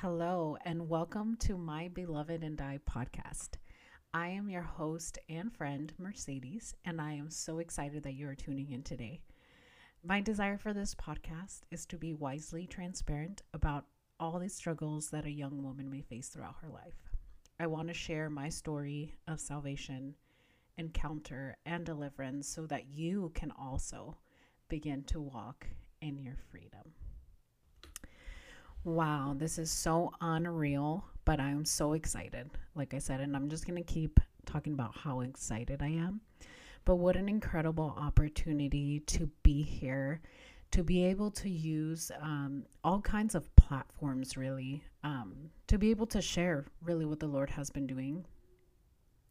Hello, and welcome to my Beloved and I podcast. I am your host and friend, Mercedes, and I am so excited that you are tuning in today. My desire for this podcast is to be wisely transparent about all the struggles that a young woman may face throughout her life. I want to share my story of salvation, encounter, and deliverance so that you can also begin to walk in your freedom. Wow, this is so unreal, but I'm so excited. Like I said, and I'm just going to keep talking about how excited I am. But what an incredible opportunity to be here, to be able to use um, all kinds of platforms, really, um, to be able to share really what the Lord has been doing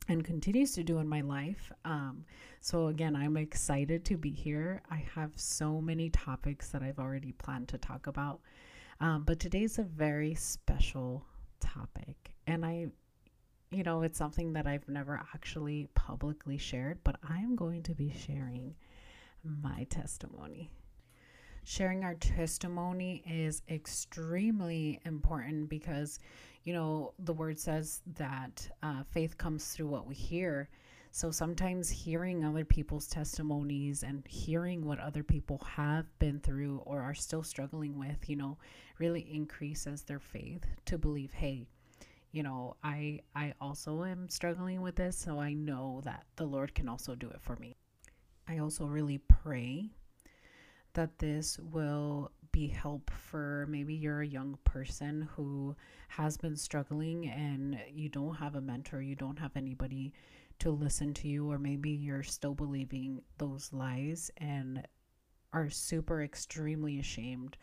and continues to do in my life. Um, so, again, I'm excited to be here. I have so many topics that I've already planned to talk about. Um, but today's a very special topic. And I, you know, it's something that I've never actually publicly shared, but I am going to be sharing my testimony. Sharing our testimony is extremely important because, you know, the word says that uh, faith comes through what we hear. So sometimes hearing other people's testimonies and hearing what other people have been through or are still struggling with, you know, really increases their faith to believe, hey, you know, I I also am struggling with this, so I know that the Lord can also do it for me. I also really pray that this will be help for maybe you're a young person who has been struggling and you don't have a mentor, you don't have anybody to listen to you, or maybe you're still believing those lies and are super extremely ashamed,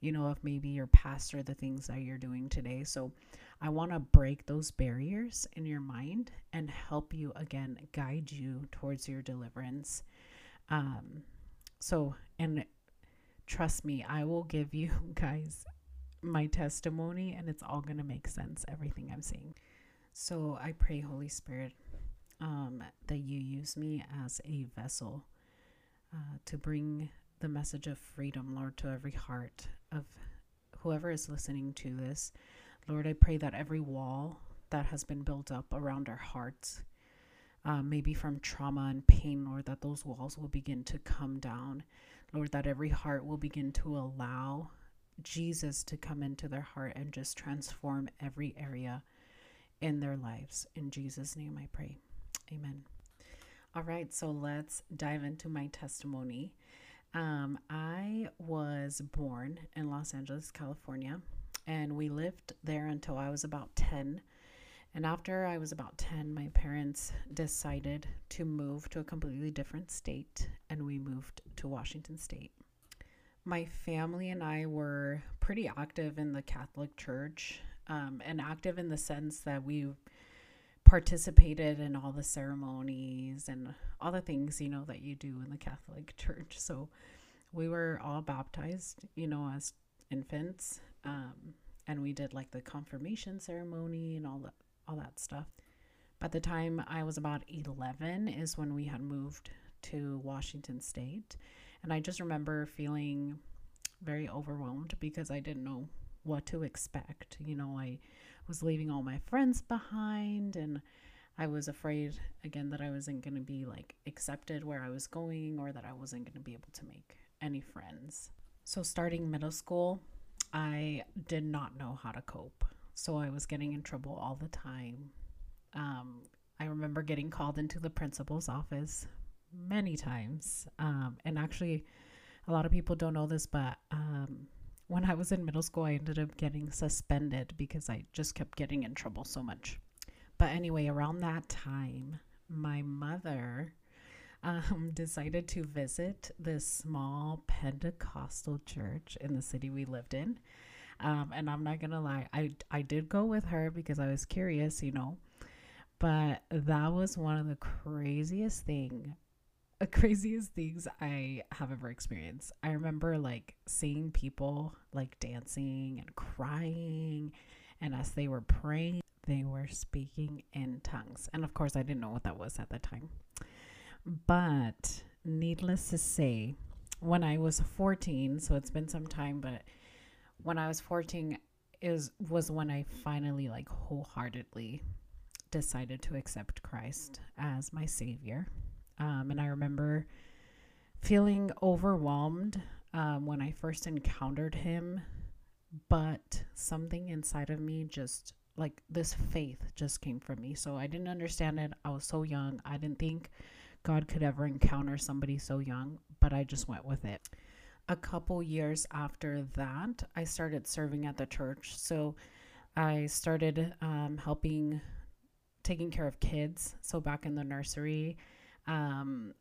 you know, of maybe your past or the things that you're doing today. So I want to break those barriers in your mind and help you again, guide you towards your deliverance. Um, so, and trust me, I will give you guys my testimony and it's all going to make sense, everything I'm saying. So I pray, Holy Spirit, um, that you use me as a vessel uh, to bring the message of freedom, Lord, to every heart of whoever is listening to this. Lord, I pray that every wall that has been built up around our hearts, uh, maybe from trauma and pain, Lord, that those walls will begin to come down. Lord, that every heart will begin to allow Jesus to come into their heart and just transform every area in their lives. In Jesus' name I pray. Amen. All right, so let's dive into my testimony. Um, I was born in Los Angeles, California, and we lived there until I was about 10. And after I was about 10, my parents decided to move to a completely different state, and we moved to Washington State. My family and I were pretty active in the Catholic Church, um, and active in the sense that we participated in all the ceremonies and all the things, you know, that you do in the Catholic Church. So we were all baptized, you know, as infants. Um, and we did like the confirmation ceremony and all that all that stuff. By the time I was about 11 is when we had moved to Washington State. And I just remember feeling very overwhelmed because I didn't know what to expect. You know, I was leaving all my friends behind and I was afraid again that I wasn't going to be like accepted where I was going or that I wasn't going to be able to make any friends. So starting middle school, I did not know how to cope. So I was getting in trouble all the time. Um, I remember getting called into the principal's office many times. Um, and actually, a lot of people don't know this, but um, when I was in middle school, I ended up getting suspended because I just kept getting in trouble so much. But anyway, around that time, my mother um, decided to visit this small Pentecostal church in the city we lived in. Um, and I'm not gonna lie, I I did go with her because I was curious, you know. But that was one of the craziest thing craziest things I have ever experienced. I remember like seeing people like dancing and crying, and as they were praying, they were speaking in tongues. And of course, I didn't know what that was at the time. But needless to say, when I was 14, so it's been some time, but when I was 14, is was when I finally like wholeheartedly decided to accept Christ as my savior. Um, and I remember feeling overwhelmed um, when I first encountered him, but something inside of me just like this faith just came from me. So I didn't understand it. I was so young. I didn't think God could ever encounter somebody so young, but I just went with it. A couple years after that, I started serving at the church. So I started um, helping, taking care of kids. So back in the nursery, um,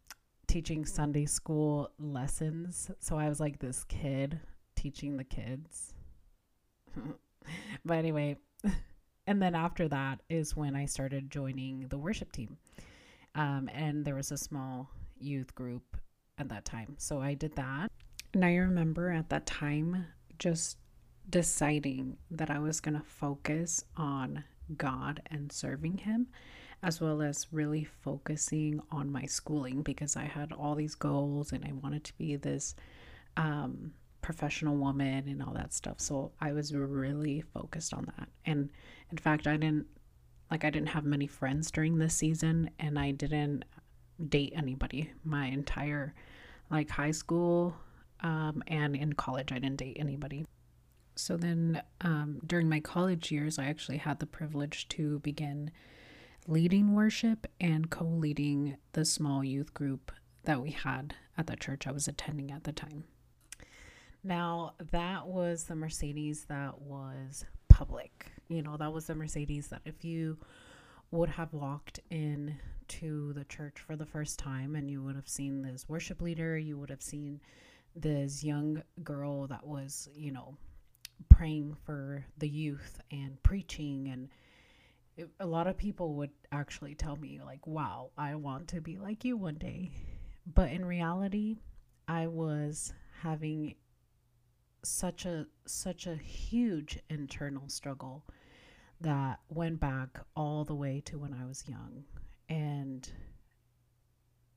teaching Sunday school lessons. So I was like this kid teaching the kids. but anyway, and then after that is when I started joining the worship team. Um, and there was a small youth group at that time. So I did that. And I remember at that time just deciding that I was going to focus on God and serving Him, as well as really focusing on my schooling because I had all these goals and I wanted to be this um, professional woman and all that stuff. So I was really focused on that. And in fact, I didn't like I didn't have many friends during this season and I didn't date anybody my entire like high school um, and in college I didn't date anybody. So then um, during my college years, I actually had the privilege to begin leading worship and co leading the small youth group that we had at the church I was attending at the time. Now, that was the Mercedes that was public. You know, that was the Mercedes that if you would have walked in to the church for the first time and you would have seen this worship leader, you would have seen this young girl that was, you know, praying for the youth and preaching and it, a lot of people would actually tell me like, "Wow, I want to be like you one day." But in reality, I was having such a such a huge internal struggle that went back all the way to when I was young and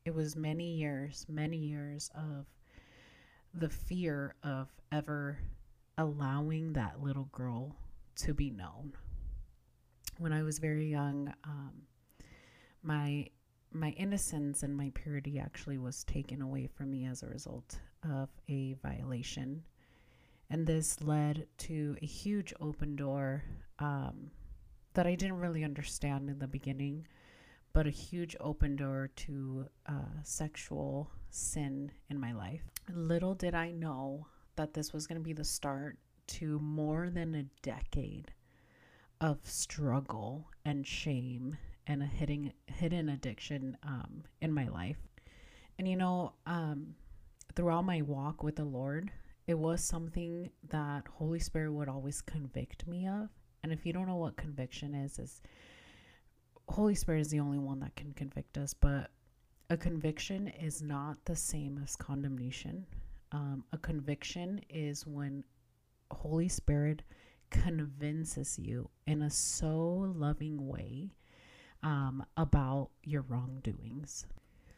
it was many years many years of the fear of ever allowing that little girl to be known when I was very young um, my my innocence and my purity actually was taken away from me as a result of a violation and this led to a huge open door um, that I didn't really understand in the beginning, but a huge open door to uh, sexual sin in my life. Little did I know that this was going to be the start to more than a decade of struggle and shame and a hidden hidden addiction um, in my life. And you know, um, throughout my walk with the Lord, it was something that Holy Spirit would always convict me of. And if you don't know what conviction is, is Holy Spirit is the only one that can convict us, but a conviction is not the same as condemnation. Um, a conviction is when Holy Spirit convinces you in a so loving way um, about your wrongdoings.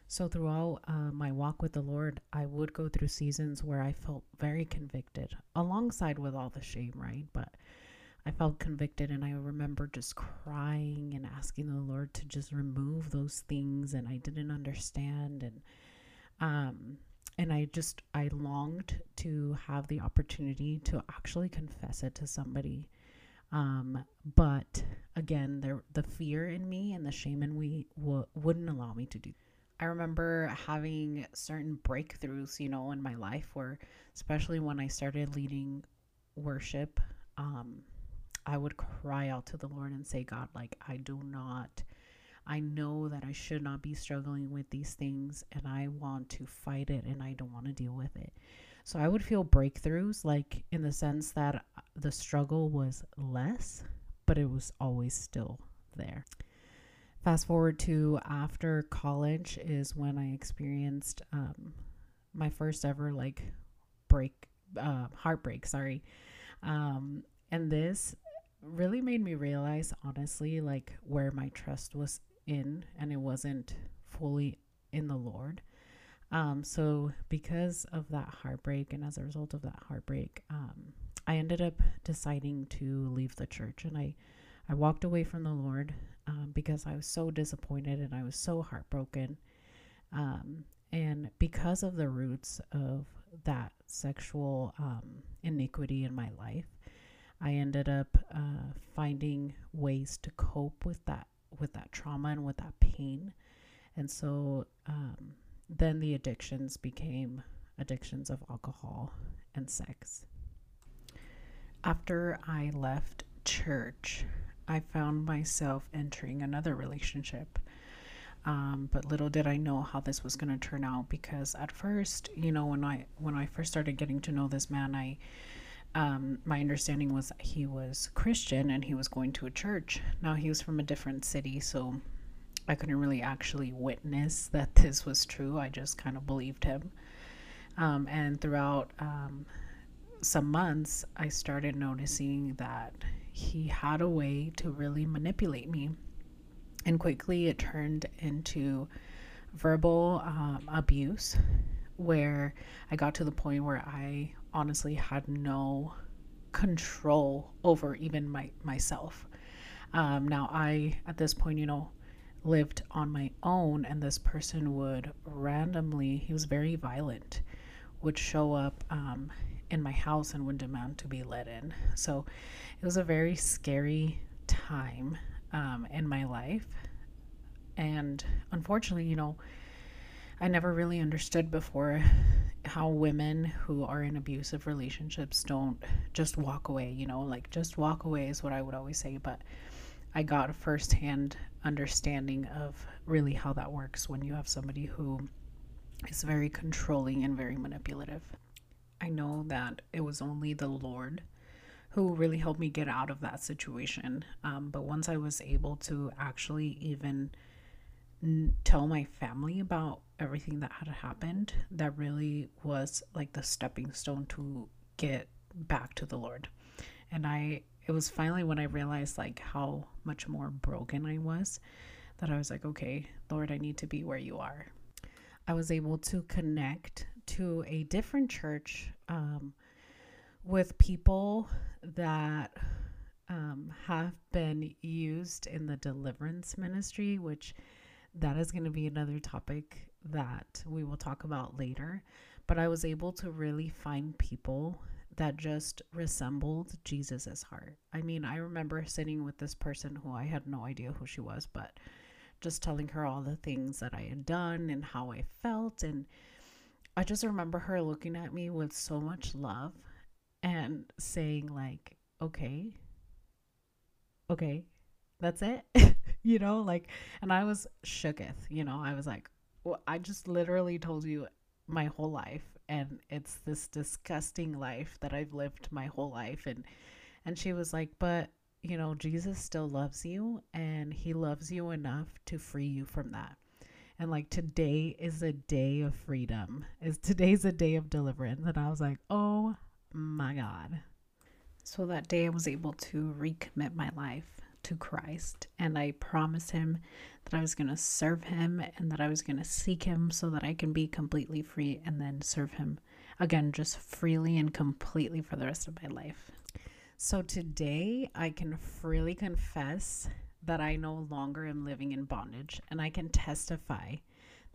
So, throughout uh, my walk with the Lord, I would go through seasons where I felt very convicted, alongside with all the shame, right? But I felt convicted, and I remember just crying and asking the Lord to just remove those things, and I didn't understand, and um, and I just I longed to have the opportunity to actually confess it to somebody, um, but again, there the fear in me and the shame in me w- wouldn't allow me to do. I remember having certain breakthroughs, you know, in my life where, especially when I started leading worship, um, I would cry out to the Lord and say, God, like, I do not, I know that I should not be struggling with these things and I want to fight it and I don't want to deal with it. So I would feel breakthroughs, like, in the sense that the struggle was less, but it was always still there. Fast forward to after college is when I experienced um, my first ever like break, uh, heartbreak. Sorry, um, and this really made me realize, honestly, like where my trust was in, and it wasn't fully in the Lord. Um, so because of that heartbreak, and as a result of that heartbreak, um, I ended up deciding to leave the church and I, I walked away from the Lord um, because I was so disappointed and I was so heartbroken. Um, and because of the roots of that sexual um, iniquity in my life, I ended up uh, finding ways to cope with that with that trauma and with that pain. And so um, then the addictions became addictions of alcohol and sex. After I left church, I found myself entering another relationship. Um, but little did I know how this was going to turn out because at first, you know, when I when I first started getting to know this man, I um, my understanding was he was Christian and he was going to a church. Now he was from a different city, so I couldn't really actually witness that this was true. I just kind of believed him. Um, and throughout um, some months, I started noticing that he had a way to really manipulate me. And quickly it turned into verbal um, abuse, where I got to the point where I honestly had no control over even my myself. Um, now I at this point, you know, lived on my own, and this person would randomly, he was very violent, would show up um, in my house and would demand to be let in. So it was a very scary time um, in my life. And unfortunately, you know, I never really understood before how women who are in abusive relationships don't just walk away, you know, like just walk away is what I would always say. But I got a firsthand understanding of really how that works when you have somebody who is very controlling and very manipulative. I know that it was only the Lord who really helped me get out of that situation. Um, but once I was able to actually even tell my family about everything that had happened that really was like the stepping stone to get back to the lord. And i it was finally when i realized like how much more broken i was that i was like okay lord i need to be where you are. I was able to connect to a different church um, with people that um, have been used in the deliverance ministry which that is going to be another topic that we will talk about later. But I was able to really find people that just resembled Jesus's heart. I mean, I remember sitting with this person who I had no idea who she was, but just telling her all the things that I had done and how I felt. And I just remember her looking at me with so much love and saying, like, okay, okay, that's it. you know, like, and I was shooketh, you know, I was like, well, I just literally told you my whole life and it's this disgusting life that I've lived my whole life. And and she was like but you know Jesus still loves you and he loves you enough to free you from that. And like today is a day of freedom. Is today's a day of deliverance. And I was like oh my god. So that day I was able to recommit my life to Christ and I promised him that I was going to serve him and that I was going to seek him so that I can be completely free and then serve him again just freely and completely for the rest of my life. So today I can freely confess that I no longer am living in bondage and I can testify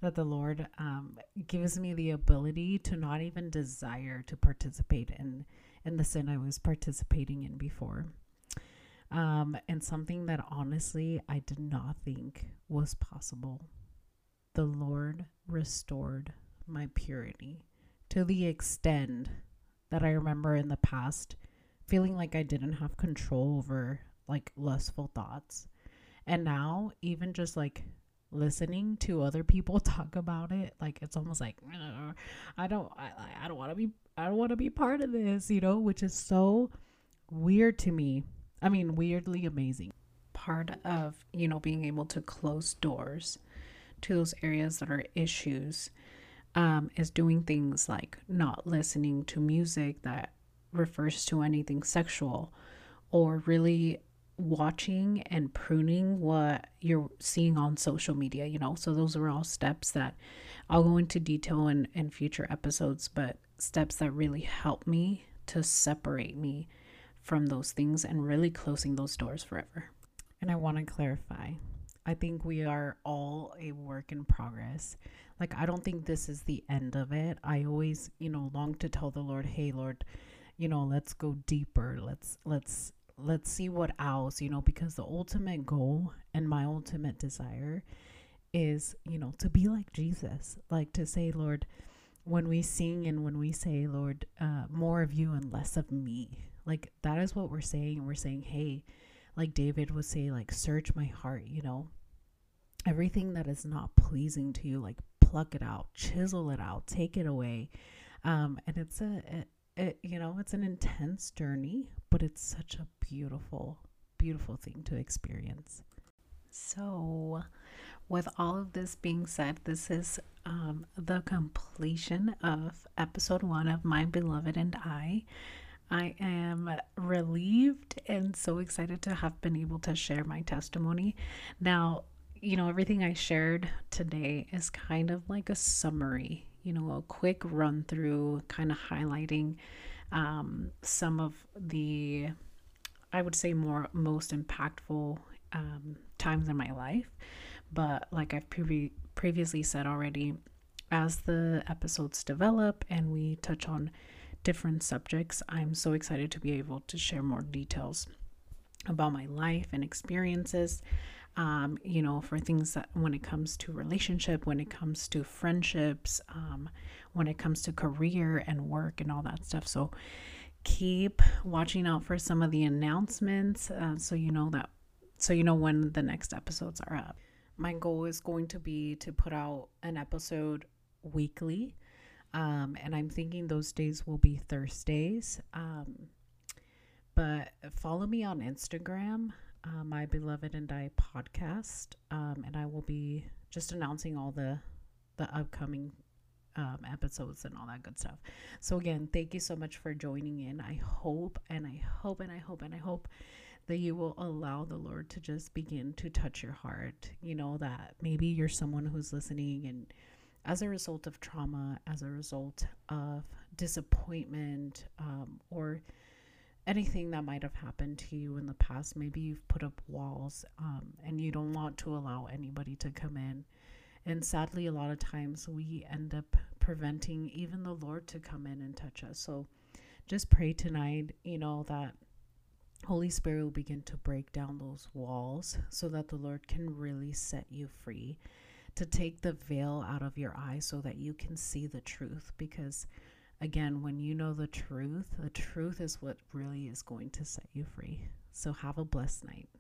that the Lord um, gives me the ability to not even desire to participate in in the sin I was participating in before um, and something that honestly I did not think was possible. The Lord restored my purity to the extent that I remember in the past feeling like I didn't have control over like lustful thoughts. And now, even just like listening to other people talk about it, like it's almost like I don't, I, I don't want to be, I don't want to be part of this, you know, which is so weird to me I mean, weirdly amazing. Part of, you know, being able to close doors to those areas that are issues um, is doing things like not listening to music that refers to anything sexual or really watching and pruning what you're seeing on social media, you know. So, those are all steps that I'll go into detail in, in future episodes, but steps that really help me to separate me from those things and really closing those doors forever. And I want to clarify I think we are all a work in progress. Like, I don't think this is the end of it. I always, you know, long to tell the Lord, hey, Lord, you know, let's go deeper. Let's, let's, let's see what else, you know, because the ultimate goal and my ultimate desire is, you know, to be like Jesus, like to say, Lord, when we sing and when we say, Lord, uh, more of you and less of me, like that is what we're saying. We're saying, hey, like David would say, like, search my heart, you know, everything that is not pleasing to you, like, pluck it out, chisel it out, take it away. Um, and it's a, it, it, you know, it's an intense journey, but it's such a beautiful, beautiful thing to experience. So, with all of this being said, this is um, the completion of episode one of My Beloved and I. I am relieved and so excited to have been able to share my testimony. Now, you know, everything I shared today is kind of like a summary, you know, a quick run through, kind of highlighting um, some of the, I would say, more most impactful um, times in my life. But like I've pre- previously said already, as the episodes develop and we touch on different subjects. I'm so excited to be able to share more details about my life and experiences. Um, you know, for things that when it comes to relationship, when it comes to friendships, um, when it comes to career and work and all that stuff. So keep watching out for some of the announcements uh, so you know that so you know when the next episodes are up. My goal is going to be to put out an episode weekly. Um, and I'm thinking those days will be Thursdays. Um, but follow me on Instagram, uh, my beloved and I podcast, um, and I will be just announcing all the the upcoming um, episodes and all that good stuff. So again, thank you so much for joining in. I hope and I hope and I hope and I hope that you will allow the Lord to just begin to touch your heart. You know that maybe you're someone who's listening and as a result of trauma, as a result of disappointment, um, or anything that might have happened to you in the past. Maybe you've put up walls um, and you don't want to allow anybody to come in. And sadly, a lot of times we end up preventing even the Lord to come in and touch us. So just pray tonight, you know, that Holy Spirit will begin to break down those walls so that the Lord can really set you free to take the veil out of your eyes so that you can see the truth. Because, again, when you know the truth, the truth is what really is going to set you free. So, have a blessed night.